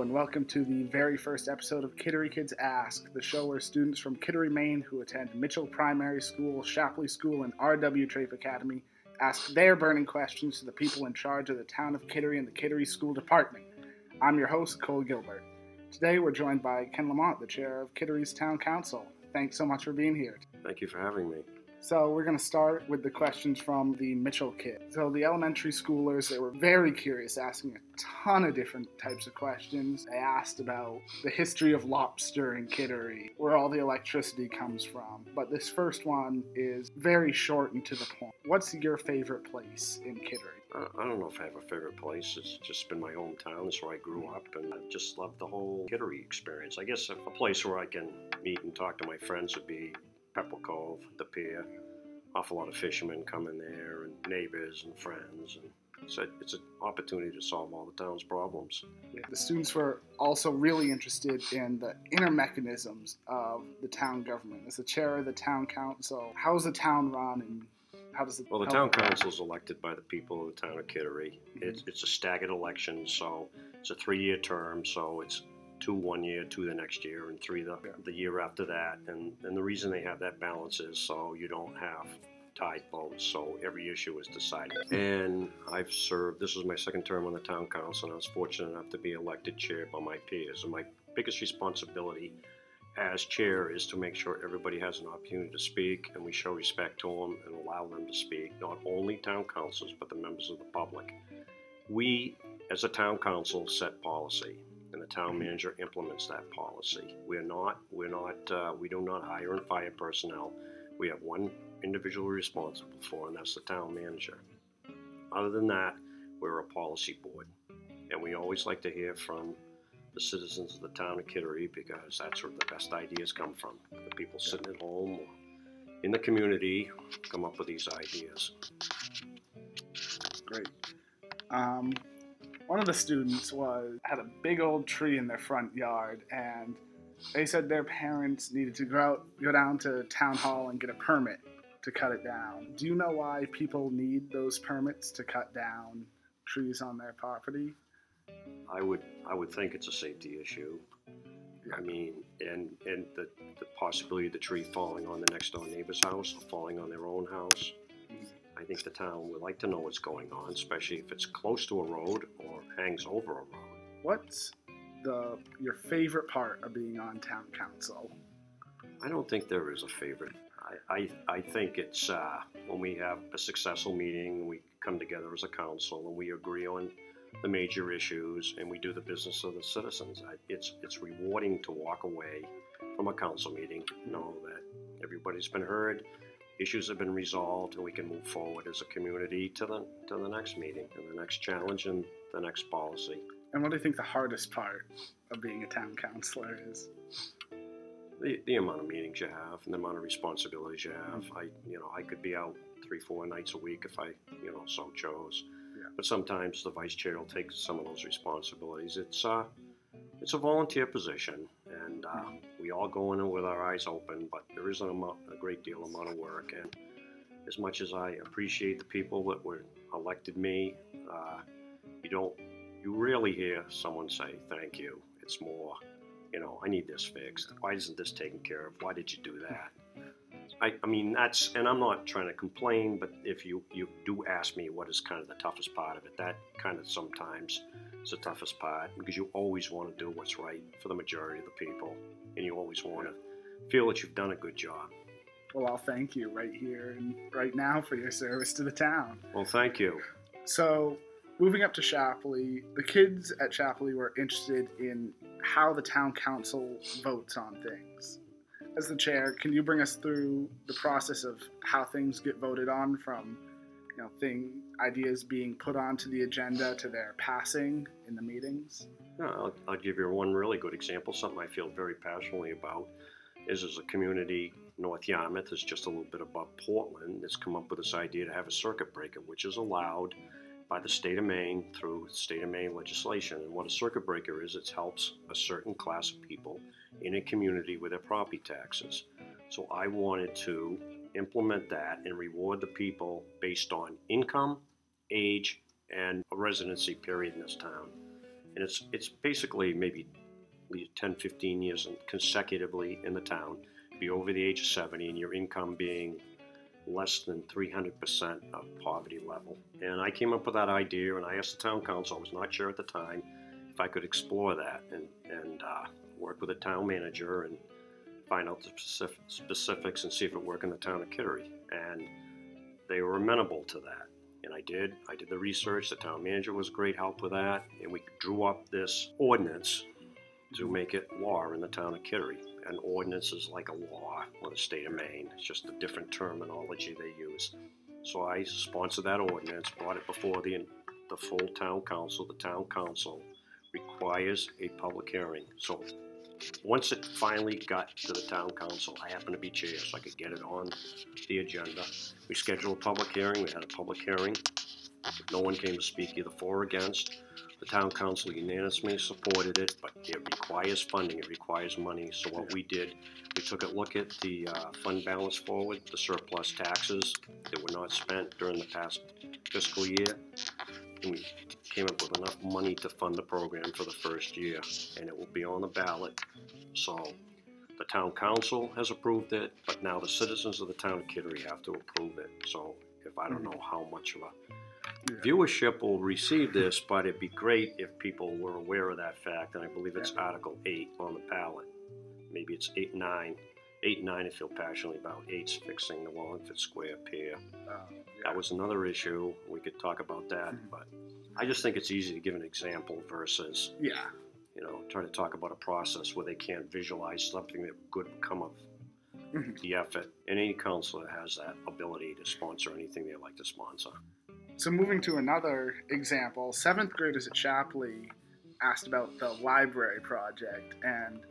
And welcome to the very first episode of Kittery Kids Ask, the show where students from Kittery, Maine, who attend Mitchell Primary School, Shapleigh School, and R.W. Traip Academy, ask their burning questions to the people in charge of the town of Kittery and the Kittery School Department. I'm your host, Cole Gilbert. Today we're joined by Ken Lemont, the chair of Kittery's Town Council. Thanks so much for being here. Thank you for having me. So we're going to start with the questions from the Mitchell kids. So the elementary schoolers, they were very curious, asking a ton of different types of questions. They asked about the history of lobster in Kittery, where all the electricity comes from. But this first one is very short and to the point. What's your favorite place in Kittery? I don't know if I have a favorite place. It's just been my hometown. It's where I grew up, and I just love the whole Kittery experience. I guess a place where I can meet and talk to my friends would be Pepperrell Cove, the pier. Awful lot of fishermen come in there, and neighbors and friends, and so it's an opportunity to solve all the town's problems. The students were also really interested in the inner mechanisms of the town government. As the chair of the town council, how is the town run and how does it Well, the town council is elected by the people of the town of Kittery. Mm-hmm. It's, it's a staggered election, so it's a three-year term, so it's two one year, two the next year, and three the, Yeah. the year after that. And, and the reason they have that balance is so you don't have tied votes, so every issue is decided. And I've served, this is my second term on the town council, and I was fortunate enough to be elected chair by my peers. And my biggest responsibility as chair is to make sure everybody has an opportunity to speak and we show respect to them and allow them to speak, not only town councils, but the members of the public. We, as a town council, set policy town manager implements that policy. We're not, we're not, uh, we do not hire and fire personnel. We have one individual responsible for, and that's the town manager. Other than that, we're a policy board. And we always like to hear from the citizens of the town of Kittery because that's where the best ideas come from. The people sitting at home or in the community come up with these ideas. Great. Um, one of the students was had a big old tree in their front yard, and they said their parents needed to go out, go down to town hall and get a permit to cut it down. Do you know why people need those permits to cut down trees on their property? I would I would think it's a safety issue. I mean, and and the, the possibility of the tree falling on the next door neighbor's house or falling on their own house. I think the town would like to know what's going on, especially if it's close to a road or hangs over a road. What's the your favorite part of being on town council? I don't think there is a favorite. I, I, I think it's uh, when we have a successful meeting, we come together as a council and we agree on the major issues and we do the business of the citizens. I, it's, it's rewarding to walk away from a council meeting, know that everybody's been heard, issues have been resolved, and we can move forward as a community to the, to the next meeting and the next challenge and the next policy. And what do you think the hardest part of being a town councilor is? the, the amount of meetings you have and the amount of responsibilities you have. I, you know, I could be out three, four nights a week if I, you know, so chose. Yeah. But sometimes the vice chair will take some of those responsibilities. It's, uh, it's a volunteer position, and uh, we all go in with our eyes open. But there is an amount, a great deal amount of work, and as much as I appreciate the people that were elected me, uh, you don't, you rarely hear someone say thank you. It's more, you know, I need this fixed. Why isn't this taken care of? Why did you do that? I, I mean, that's, and I'm not trying to complain, but if you, you do ask me what is kind of the toughest part of it, that kind of sometimes is the toughest part because you always want to do what's right for the majority of the people, and you always want to feel that you've done a good job. Well, I'll thank you right here and right now for your service to the town. Well, thank you. So, moving up to Shapleigh, the kids at Shapleigh were interested in how the town council votes on things. As the chair, can you bring us through the process of how things get voted on from, you know, thing ideas being put onto the agenda to their passing in the meetings? Yeah, I'll, I'll give you one really good example. Something I feel very passionately about is as a community, North Yarmouth is just a little bit above Portland. That's come up with this idea to have a circuit breaker, which is allowed by the state of Maine through state of Maine legislation. And what a circuit breaker is, it helps a certain class of people in a community with their property taxes. So I wanted to implement that and reward the people based on income, age, and a residency period in this town. and it's it's basically maybe 10, 15 years consecutively in the town, be over the age of 70, and your income being less than 300% of poverty level. And I came up with that idea, and I asked the town council. I was not sure at the time if I could explore that and and uh, work with a town manager and find out the specific, specifics and see if it worked in the town of Kittery. And they were amenable to that. And I did. I did the research. The town manager was great help with that. And we drew up this ordinance to make it law in the town of Kittery. An ordinance is like a law in the state of Maine. It's just a different terminology they use. So I sponsored that ordinance, brought it before the the full town council. The town council requires a public hearing. So once it finally got to the town council, I happened to be chair, so I could get it on the agenda. We scheduled a public hearing. We had a public hearing. No one came to speak either for or against. The town council unanimously supported it, but it requires funding. It requires money. So what we did, we took a look at the uh, fund balance forward, the surplus taxes that were not spent during the past fiscal year, and we came up with enough money to fund the program for the first year, and it will be on the ballot. So the town council has approved it, but now the citizens of the town of Kittery have to approve it. So if I don't mm-hmm. know how much of a viewership will receive this, but it'd be great if people were aware of that fact, and I believe it's Article eight on the ballot. Maybe it's eight, nine. Eight, nine, I feel passionately about. Eight's fixing the Wallingford Square Pier. Uh, That was another issue. We could talk about that, Mhm. but I just think it's easy to give an example versus, yeah. you know, trying to talk about a process where they can't visualize something that could come of Mhm. the effort. And any counselor has that ability to sponsor anything they like to sponsor. So moving to another example, seventh graders at Shapleigh asked about the library project and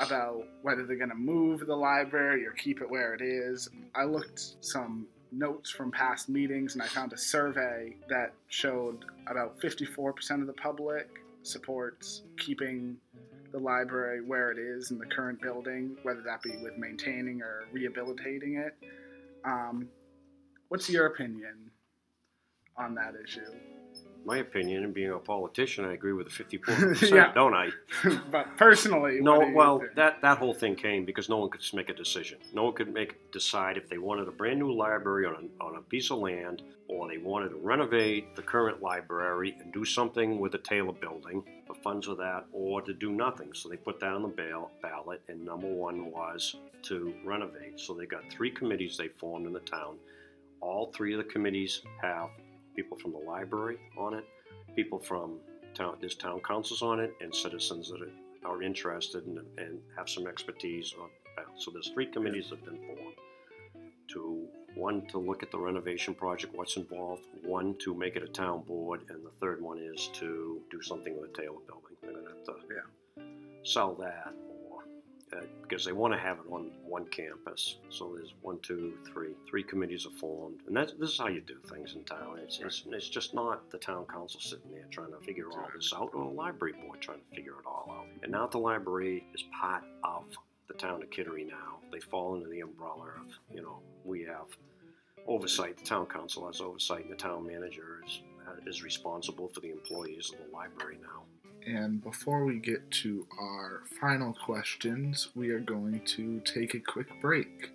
about whether they're going to move the library or keep it where it is. I looked some notes from past meetings and I found a survey that showed about 54% of the public supports keeping the library where it is in the current building, whether that be with maintaining or rehabilitating it. Um, what's your opinion on that issue? My opinion, and being a politician, I agree with the 54%, Yeah. don't I? but personally, No, what do you well, that, that whole thing came because no one could make a decision. No one could make decide if they wanted a brand new library on a, on a piece of land or they wanted to renovate the current library and do something with the Taylor building, the funds of that, or to do nothing. So they put that on the bail, ballot, and number one was to renovate. So they got three committees they formed in the town. All three of the committees have people from the library on it, people from town, there's town councils on it, and citizens that are are interested and, and have some expertise on that. So there's three committees that have been formed. To one to look at the renovation project, what's involved. One to make it a town board, and the third one is to do something with the Taylor Building. They're gonna have to Yeah. sell that, uh, because they want to have it on one campus. So there's one, two, three, three committees are formed, and that's this is how you do things in town. It's it's, it's just not the town council sitting there trying to figure all this out, or the library board trying to figure it all out. And now the library is part of the town of Kittery now. They fall under the umbrella of you know we have oversight. The town council has oversight, and the town manager is is responsible for the employees of the library now. And before we get to our final questions, we are going to take a quick break.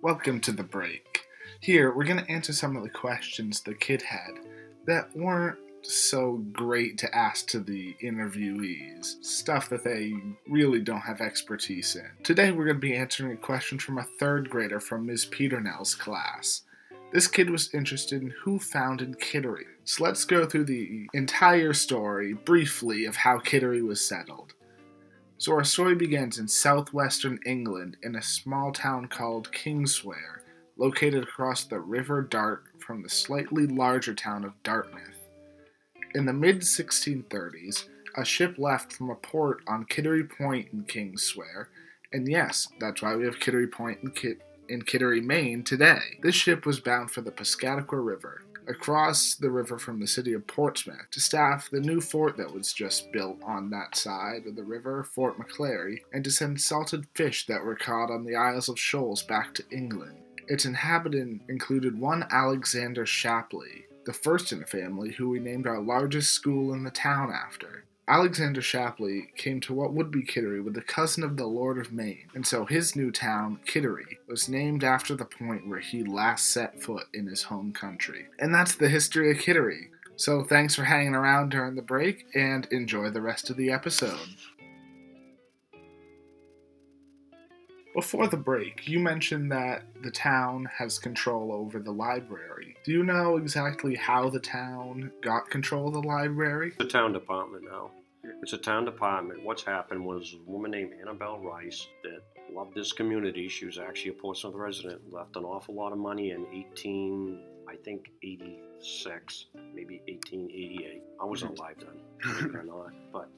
Welcome to the break. Here, we're going to answer some of the questions the kid had that weren't so great to ask to the interviewees, stuff that they really don't have expertise in. Today, we're going to be answering a question from a third grader from Ms. Peternell's class. This kid was interested in who founded Kittery. So let's go through the entire story briefly of how Kittery was settled. So our story begins in southwestern England in a small town called Kingswear, located across the River Dart from the slightly larger town of Dartmouth. In the mid 1630s, a ship left from a port on Kittery Point in Kingswear, and yes, that's why we have Kittery Point in, in Kittery, Maine today. This ship was bound for the Piscataqua River, across the river from the city of Portsmouth, to staff the new fort that was just built on that side of the river, Fort McClary, and to send salted fish that were caught on the Isles of Shoals back to England. Its inhabitant included one Alexander Shapleigh, the first in a family who we named our largest school in the town after. Alexander Shapleigh came to what would be Kittery with a cousin of the Lord of Maine, and so his new town, Kittery, was named after the point where he last set foot in his home country. And that's the history of Kittery. So thanks for hanging around during the break and enjoy the rest of the episode. Before the break, you mentioned that the town has control over the library. Do you know exactly how the town got control of the library? A town department now. It's a town department. What's happened was a woman named Arabella Rice that loved this community. She was actually a Portsmouth resident, left an awful lot of money in 18, I think 86, maybe 1888. I wasn't alive then, or not. But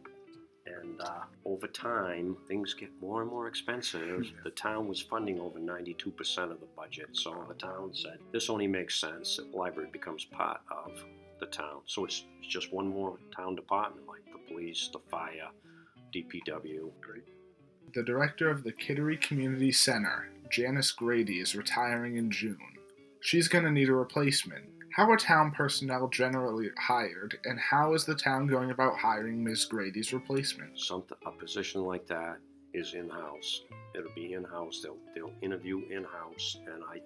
and uh, over time, things get more and more expensive. The town was funding over 92% of the budget. So the town said, this only makes sense if the library becomes part of the town. So it's, it's just one more town department like the police, the fire, DPW. Great. The director of the Kittery Community Center, Janice Grady, is retiring in June. She's going to need a replacement. How are town personnel generally hired, and how is the town going about hiring Ms. Grady's replacement? Something, a position like that is in-house. It'll be in-house. They'll they'll interview in-house, and I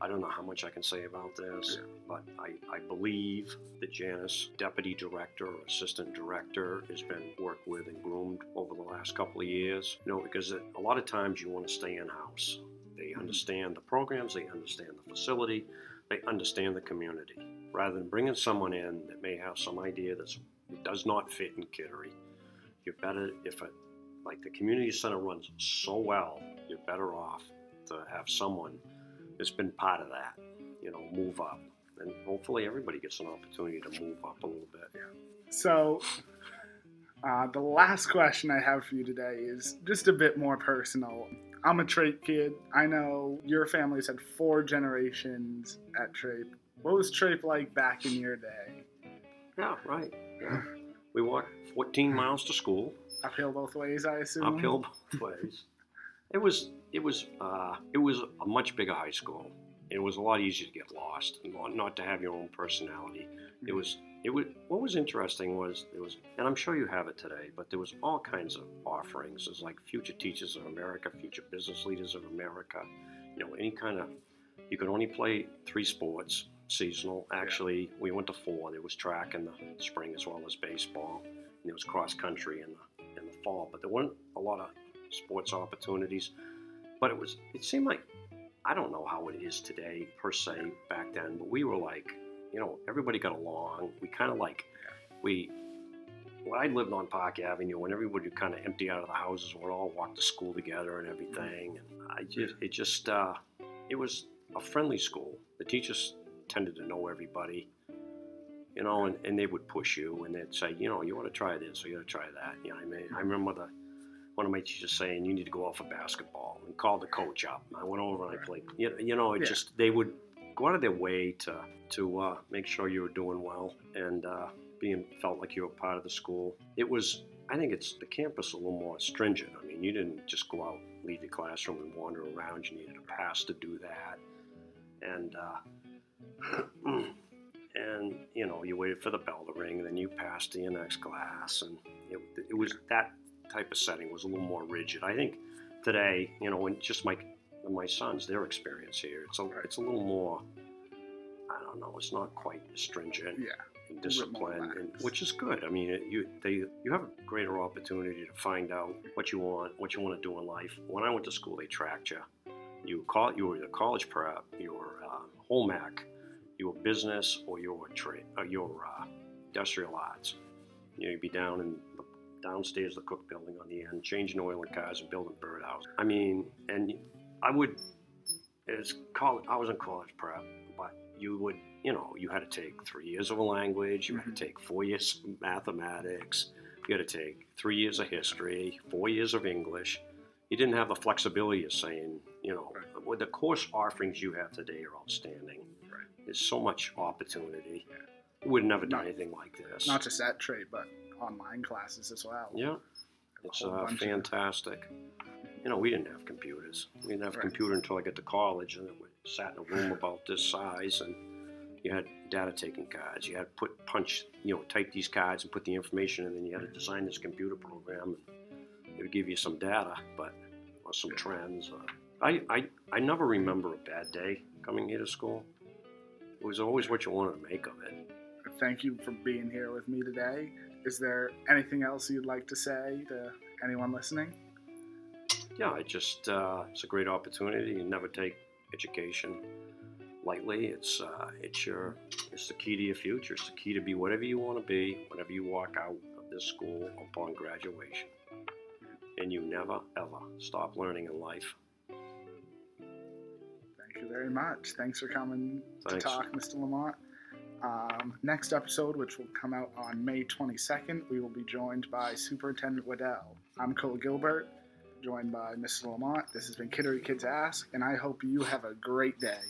I don't know how much I can say about this, but I, I believe that Janice, deputy director or assistant director, has been worked with and groomed over the last couple of years. You know, because a lot of times you want to stay in-house. They mm-hmm. understand the programs, they understand the facility, they understand the community. Rather than bringing someone in that may have some idea that does not fit in Kittery, you're better if it, like the community center runs so well, you're better off to have someone that's been part of that, you know, move up. And hopefully everybody gets an opportunity to move up a little bit. So, uh, the last question I have for you today is just a bit more personal. I'm a Traip kid. I know your family's had four generations at Traip. What was Traip like back in your day? Yeah, right. Yeah. We walked 14 miles to school. Uphill both ways, I assume. Uphill both ways. It was it was uh, it was a much bigger high school. It was a lot easier to get lost and not to have your own personality. It was it was what was interesting was there was and I'm sure you have it today, but there was all kinds of offerings. There's like Future Teachers of America, Future Business Leaders of America. You know, any kind of you could only play three sports seasonal. Actually, we went to four. There was track in the spring as well as baseball. And there was cross country in the in the fall, but there weren't a lot of sports opportunities. But it was it seemed like I don't know how it is today per se back then, but we were like you know, everybody got along. We kind of like, we, when I lived on Park Avenue, when everybody would kind of empty out of the houses, we'd all walk to school together and everything. And I just, it just, uh, it was a friendly school. The teachers tended to know everybody, you know, and, and they would push you and they'd say, you know, you want to try this or you want to try that. You know, I mean, I remember the, one of my teachers saying, you need to go out for basketball and called the coach up. I went over and I played, you know, you know it yeah. just, they would go out of their way to to uh, make sure you were doing well and uh, being felt like you were part of the school. It was, I think, it's the campus a little more stringent. I mean, you didn't just go out, leave your classroom, and wander around. You needed a pass to do that, and uh, and you know, you waited for the bell to ring, and then you passed to your next class, and it, it was that type of setting was a little more rigid. I think today, you know, and just my my sons, their experience here, it's a, it's a little more I don't know. It's not quite as stringent. Yeah. And discipline, and, which is good. I mean, you they you have a greater opportunity to find out what you want, what you want to do in life. When I went to school, they tracked you. You call you were the college prep, you were uh, home ec, you were business, or you were trade, uh, your uh, industrial arts. You know, you'd be down in the, downstairs the cook building on the end, changing oil in cars and building birdhouse. I mean, and I would. It's college. I was in college prep but you would, you know, you had to take three years of a language, you had to mm-hmm. take four years of mathematics, you had to take three years of history, four years of English. You didn't have the flexibility of saying, you know, right. with the course offerings you have today are outstanding. Right. There's so much opportunity. Yeah. We would have never done anything like this. Not just that trade, but online classes as well. Yeah, it's uh, fantastic. You know, we didn't have computers. We didn't have right. a computer until I got to college, and we sat in a room about this size and you had data taking cards. You had to put punch, you know, type these cards and put the information, and then you had to design this computer program. And it would give you some data, but or some trends. Uh, I, I I never remember a bad day coming here to school. It was always what you wanted to make of it. Thank you for being here with me today. Is there anything else you'd like to say to anyone listening? Yeah, it just uh, it's a great opportunity. You never take education lightly. It's uh, it's your it's the key to your future. It's the key to be whatever you want to be whenever you walk out of this school upon graduation. And you never ever stop learning in life. Thank you very much. Thanks for coming Thanks. to talk, Mr. Lemont. Um, next episode, which will come out on May 22nd, we will be joined by Superintendent Waddell. I'm Cole Gilbert, joined by Mr. Lemont. This has been Kittery Kids Ask, and I hope you have a great day.